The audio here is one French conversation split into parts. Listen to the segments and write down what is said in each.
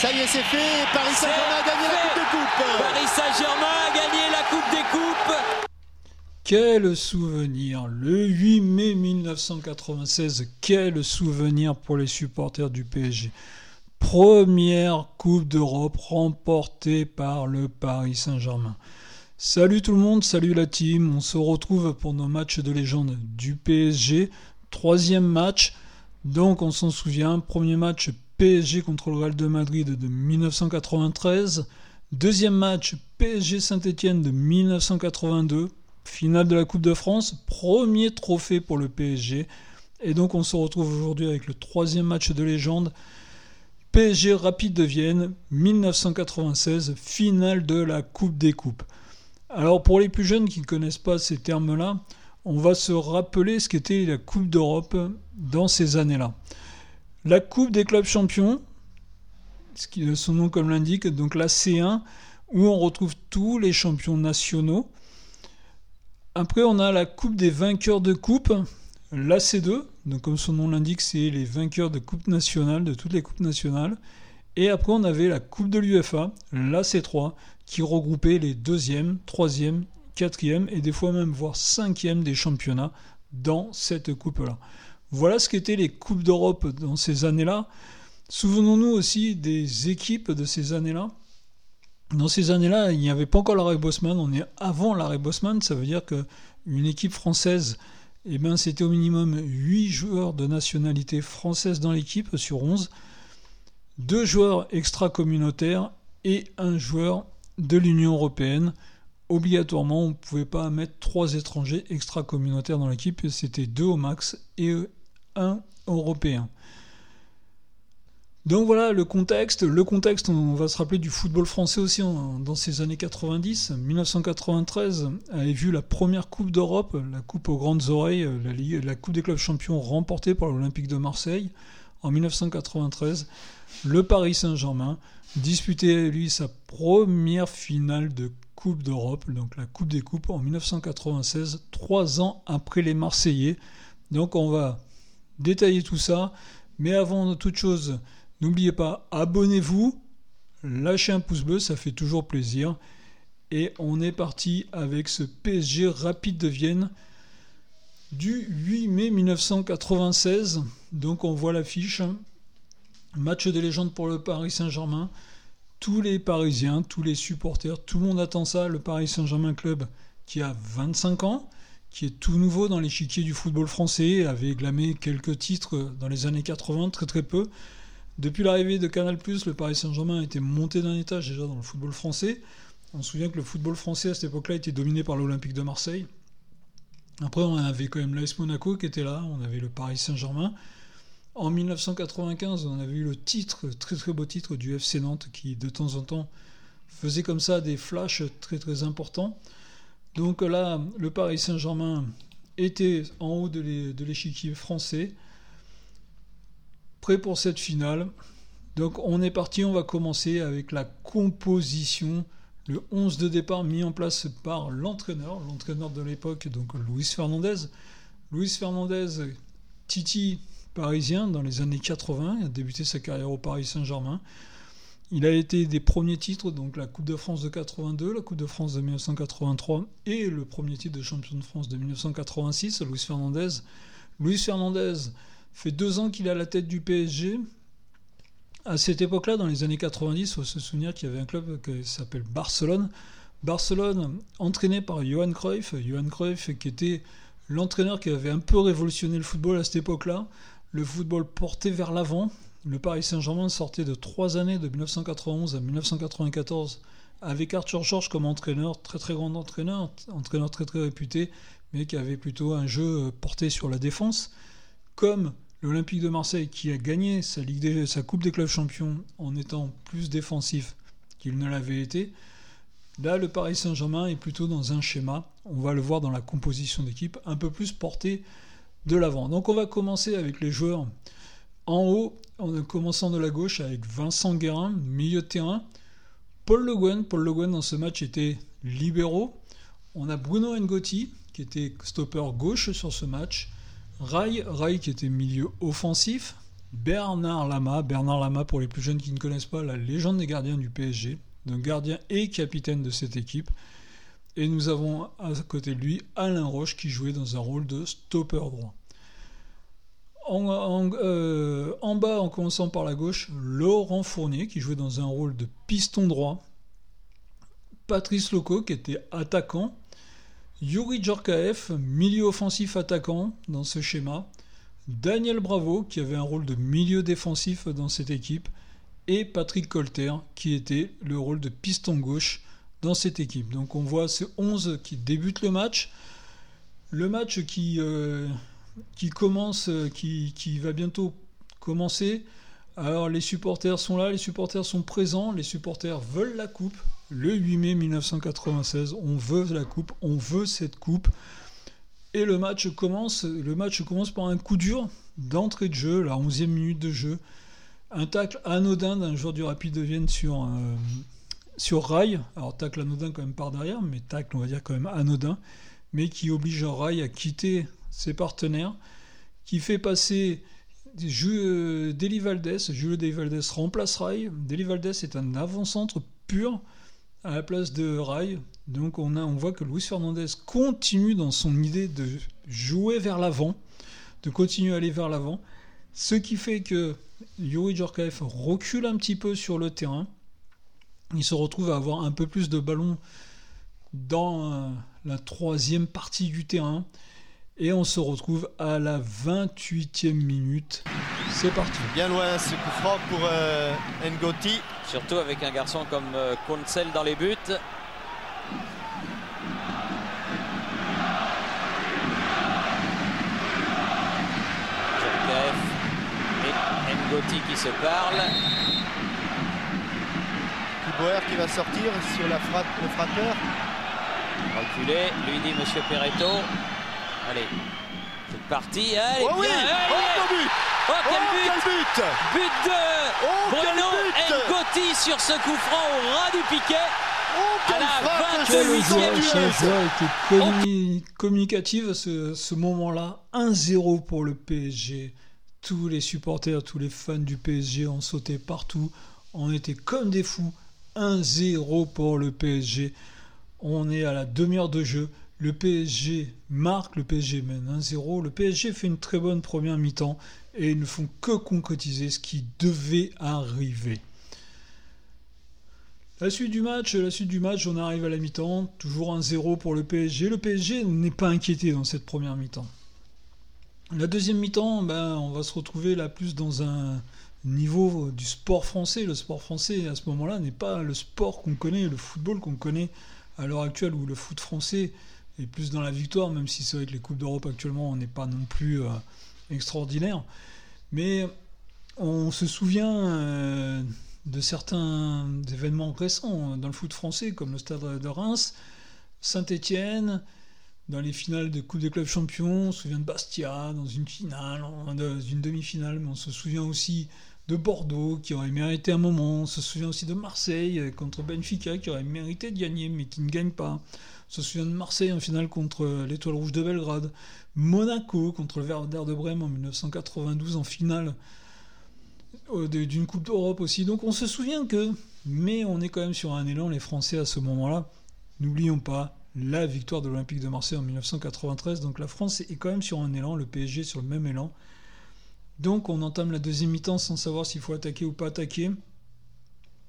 Ça y est, c'est fait. Paris Saint-Germain a gagné la Coupe des Coupes. Paris Saint-Germain a gagné la Coupe des Coupes. Quel souvenir Le 8 mai 1996, quel souvenir pour les supporters du PSG. Première Coupe d'Europe remportée par le Paris Saint-Germain. Salut tout le monde, salut la team, on se retrouve pour nos matchs de légende du PSG. Troisième match, donc on s'en souvient, premier match PSG contre le Real de Madrid de 1993. Deuxième match PSG Saint-Étienne de 1982. Finale de la Coupe de France, premier trophée pour le PSG. Et donc on se retrouve aujourd'hui avec le troisième match de légende. PSG Rapide de Vienne, 1996, finale de la Coupe des Coupes. Alors pour les plus jeunes qui ne connaissent pas ces termes-là, on va se rappeler ce qu'était la Coupe d'Europe dans ces années-là. La Coupe des clubs champions, ce qui, son nom comme l'indique, donc la C1, où on retrouve tous les champions nationaux. Après, on a la Coupe des vainqueurs de coupe, la C2, donc comme son nom l'indique, c'est les vainqueurs de coupe nationale, de toutes les coupes nationales. Et après, on avait la Coupe de l'UFA, la C3, qui regroupait les deuxièmes, troisièmes, quatrièmes et des fois même voire cinquièmes des championnats dans cette coupe-là. Voilà ce qu'étaient les Coupes d'Europe dans ces années-là. Souvenons-nous aussi des équipes de ces années-là. Dans ces années-là, il n'y avait pas encore l'arrêt Bosman, on est avant l'arrêt Bosman, ça veut dire qu'une équipe française, eh ben, c'était au minimum 8 joueurs de nationalité française dans l'équipe sur 11, 2 joueurs extra-communautaires et un joueur de l'Union européenne. Obligatoirement, on ne pouvait pas mettre 3 étrangers extra-communautaires dans l'équipe, c'était 2 au max et européen. Donc voilà le contexte. Le contexte, on va se rappeler du football français aussi dans ces années 90. 1993 avait vu la première Coupe d'Europe, la Coupe aux grandes oreilles, la, la Coupe des clubs champions remportée par l'Olympique de Marseille en 1993. Le Paris Saint-Germain disputait lui sa première finale de Coupe d'Europe, donc la Coupe des Coupes en 1996, trois ans après les Marseillais. Donc on va détailler tout ça. Mais avant toute chose, N'oubliez pas, abonnez-vous, lâchez un pouce bleu, ça fait toujours plaisir. Et on est parti avec ce PSG Rapide de Vienne du 8 mai 1996. Donc on voit l'affiche. Match de légende pour le Paris Saint-Germain. Tous les Parisiens, tous les supporters, tout le monde attend ça. Le Paris Saint-Germain Club qui a 25 ans, qui est tout nouveau dans l'échiquier du football français, avait glamé quelques titres dans les années 80, très très peu. Depuis l'arrivée de Canal+, le Paris Saint-Germain a été monté d'un étage déjà dans le football français. On se souvient que le football français à cette époque-là était dominé par l'Olympique de Marseille. Après, on avait quand même l'AS Monaco qui était là, on avait le Paris Saint-Germain. En 1995, on avait eu le titre, très très beau titre du FC Nantes qui de temps en temps faisait comme ça des flashs très très importants. Donc là, le Paris Saint-Germain était en haut de l'échiquier français prêt pour cette finale. Donc on est parti, on va commencer avec la composition, le 11 de départ mis en place par l'entraîneur, l'entraîneur de l'époque, donc Luis Fernandez. Luis Fernandez, Titi parisien dans les années 80, il a débuté sa carrière au Paris Saint-Germain. Il a été des premiers titres, donc la Coupe de France de 82, la Coupe de France de 1983 et le premier titre de champion de France de 1986, Luis Fernandez. Luis Fernandez, fait deux ans qu'il est à la tête du PSG. À cette époque-là, dans les années 90, il faut se souvenir qu'il y avait un club qui s'appelle Barcelone. Barcelone, entraîné par Johan Cruyff. Johan Cruyff qui était l'entraîneur qui avait un peu révolutionné le football à cette époque-là. Le football porté vers l'avant. Le Paris Saint-Germain sortait de trois années, de 1991 à 1994, avec Arthur Georges comme entraîneur, très très grand entraîneur, entraîneur très très réputé, mais qui avait plutôt un jeu porté sur la défense. Comme l'Olympique de Marseille qui a gagné sa, Ligue sa Coupe des clubs champions en étant plus défensif qu'il ne l'avait été, là le Paris Saint-Germain est plutôt dans un schéma, on va le voir dans la composition d'équipe, un peu plus porté de l'avant. Donc on va commencer avec les joueurs en haut, en commençant de la gauche avec Vincent Guérin, milieu de terrain. Paul Le Guen, Paul Le Guen dans ce match était libéraux. On a Bruno Ngotti qui était stopper gauche sur ce match. Rai, Rai qui était milieu offensif, Bernard Lama. Bernard Lama, pour les plus jeunes qui ne connaissent pas, la légende des gardiens du PSG, d'un gardien et capitaine de cette équipe. Et nous avons à côté de lui Alain Roche qui jouait dans un rôle de stopper droit. En, euh, en, bas, en commençant par la gauche, Laurent Fournier qui jouait dans un rôle de piston droit. Patrice Loco qui était attaquant. Yuri Djorkaeff, milieu offensif attaquant dans ce schéma. Daniel Bravo qui avait un rôle de milieu défensif dans cette équipe. Et Patrick Colter qui était le rôle de piston gauche dans cette équipe. Donc on voit ces 11 qui débutent le match. Le match qui, euh, qui commence, euh, qui, va bientôt commencer. Alors les supporters sont là, les supporters sont présents, les supporters veulent la coupe. Le 8 mai 1996, on veut la coupe, on veut cette coupe. Et le match commence, le match commence par un coup dur d'entrée de jeu, la 11e minute de jeu. Un tacle anodin d'un joueur du Rapide de Vienne sur, euh, sur rail. Alors tacle anodin quand même par derrière, mais tacle on va dire quand même anodin. Mais qui oblige rail à quitter ses partenaires, qui fait passer Julio Deli Valdez. Julio Deli Valdez remplace Rai. Deli Valdez est un avant-centre pur à la place de Rai. Donc on, a, on voit que Luis Fernandez continue dans son idée de jouer vers l'avant, de continuer à aller vers l'avant. Ce qui fait que Yuri Djorkaeff recule un petit peu sur le terrain. Il se retrouve à avoir un peu plus de ballon dans euh, la troisième partie du terrain. Et on se retrouve à la 28e minute. C'est parti. Bien loin ce coup franc pour euh, Ngoti. Surtout avec un garçon comme euh, dans les buts. et Ngoti qui se parlent. Boer qui va sortir sur la frappe, le frappeur. Reculé, lui dit Monsieur Perretto. Allez, c'est parti. Allez, oh bien. Oui. Oh, but oh, quel, oh, but. quel but But de oh, Bruno Ngotti sur ce coup franc au ras du piquet. Oh, quelle à la Quel joueur était communicative ce, ce moment-là. 1-0 pour le PSG. Tous les supporters, tous les fans du PSG ont sauté partout. On était comme des fous. 1-0 pour le PSG. On est à la demi-heure de jeu. Le PSG marque, le PSG mène 1-0. Le PSG fait une très bonne première mi-temps et ils ne font que concrétiser ce qui devait arriver. La suite du match, la suite du match, on arrive à la mi-temps, toujours 1-0 pour le PSG. Le PSG n'est pas inquiété dans cette première mi-temps. La deuxième mi-temps, ben, on va se retrouver là plus dans un niveau du sport français. Le sport français à ce moment-là n'est pas le sport qu'on connaît, le football qu'on connaît à l'heure actuelle où le foot français et plus dans la victoire, même si c'est vrai que les Coupes d'Europe actuellement, on n'est pas non plus euh, extraordinaire. Mais on se souvient euh, de certains événements récents dans le foot français, comme le stade de Reims, Saint-Étienne, dans les finales de Coupe des clubs champions, on se souvient de Bastia dans une finale, dans une demi-finale, mais on se souvient aussi de Bordeaux qui aurait mérité un moment, se souvient aussi de Marseille contre Benfica qui aurait mérité de gagner mais qui ne gagne pas se souvient de Marseille en finale contre l'Étoile Rouge de Belgrade, Monaco contre le Werder de Brême en 1992 en finale euh, d'une Coupe d'Europe aussi. Donc on se souvient que, mais on est quand même sur un élan, les Français à ce moment-là. N'oublions pas la victoire de l'Olympique de Marseille en 1993. Donc la France est quand même sur un élan, le PSG sur le même élan. Donc on entame la deuxième mi-temps sans savoir s'il faut attaquer ou pas attaquer.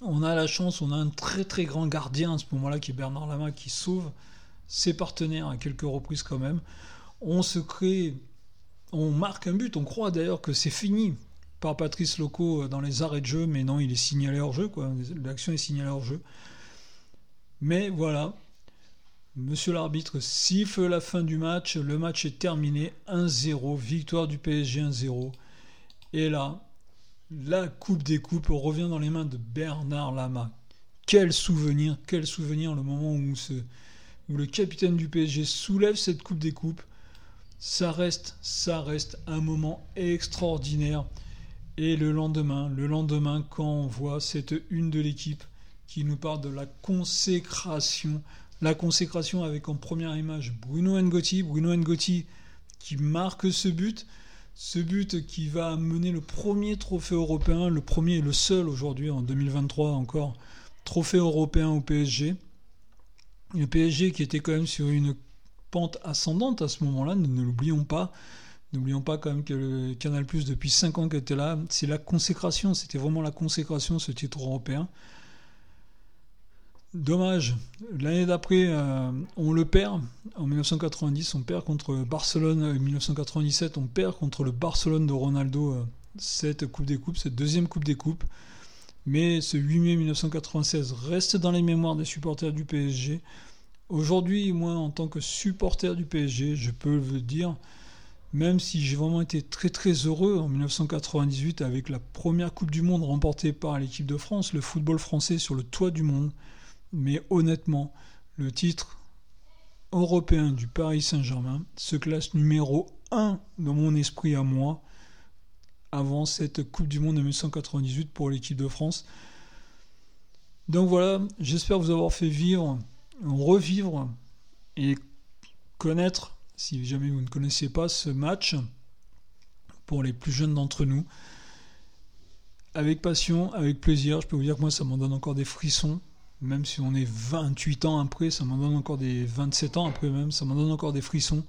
On a la chance, on a un très très grand gardien à ce moment-là qui est Bernard Lama qui sauve ses partenaires à quelques reprises quand même. On se crée, on marque un but, on croit d'ailleurs que c'est fini par Patrice Loco dans les arrêts de jeu, mais non, il est signalé hors jeu. L'action est signalée hors jeu. Mais voilà, Monsieur l'arbitre siffle la fin du match, le match est terminé 1-0, victoire du PSG 1-0. Et là, la Coupe des Coupes revient dans les mains de Bernard Lama. Quel souvenir, quel souvenir le moment où, le capitaine du PSG soulève cette Coupe des Coupes. Ça reste, ça reste un moment extraordinaire. Et le lendemain, le lendemain, quand on voit cette une de l'équipe qui nous parle de la consécration, la consécration avec en première image Bruno Ngotti, Bruno Ngotti qui marque ce but, Ce but qui va mener le premier trophée européen, le premier et le seul aujourd'hui en 2023 encore, trophée européen au PSG. Le PSG qui était quand même sur une pente ascendante à ce moment-là, ne, l'oublions pas. N'oublions pas quand même que le Canal Plus depuis 5 ans qu'il était là, c'est la consécration, c'était vraiment la consécration ce titre européen. Dommage, l'année d'après euh, on le perd, en 1990 on perd contre Barcelone, en 1997 on perd contre le Barcelone de Ronaldo euh, cette Coupe des Coupes, cette deuxième Coupe des Coupes. Mais ce 8 mai 1996 reste dans les mémoires des supporters du PSG. Aujourd'hui, moi, en tant que supporter du PSG, je peux le dire, même si j'ai vraiment été très très heureux en 1998 avec la première Coupe du Monde remportée par l'équipe de France, le football français sur le toit du monde. Mais honnêtement, le titre européen du Paris Saint-Germain se classe numéro 1 dans mon esprit à moi avant cette Coupe du Monde de 1998 pour l'équipe de France. Donc voilà, j'espère vous avoir fait vivre revivre et connaître, si jamais vous ne connaissiez pas ce match, pour les plus jeunes d'entre nous, avec passion, avec plaisir. Je peux vous dire que moi, ça m'en donne encore des frissons. Même si on est 28 ans après, ça m'en donne encore des 27 ans après même, ça m'en donne encore des frissons.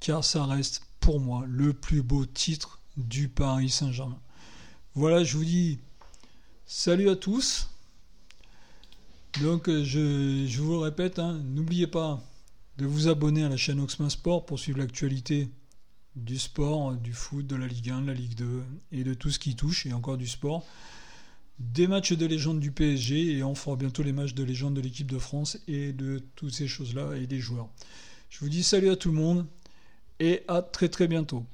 Car ça reste pour moi le plus beau titre du Paris Saint-Germain. Voilà, je vous dis salut à tous. Donc euh, je, vous le répète, hein, n'oubliez pas de vous abonner à la chaîne Oxman Sport pour suivre l'actualité du sport, du foot, de la Ligue 1, de la Ligue 2 et de tout ce qui touche et encore du sport. Des matchs de légende du PSG et on fera bientôt les matchs de légende de l'équipe de France et de toutes ces choses-là et des joueurs. Je vous dis salut à tout le monde et à très très bientôt.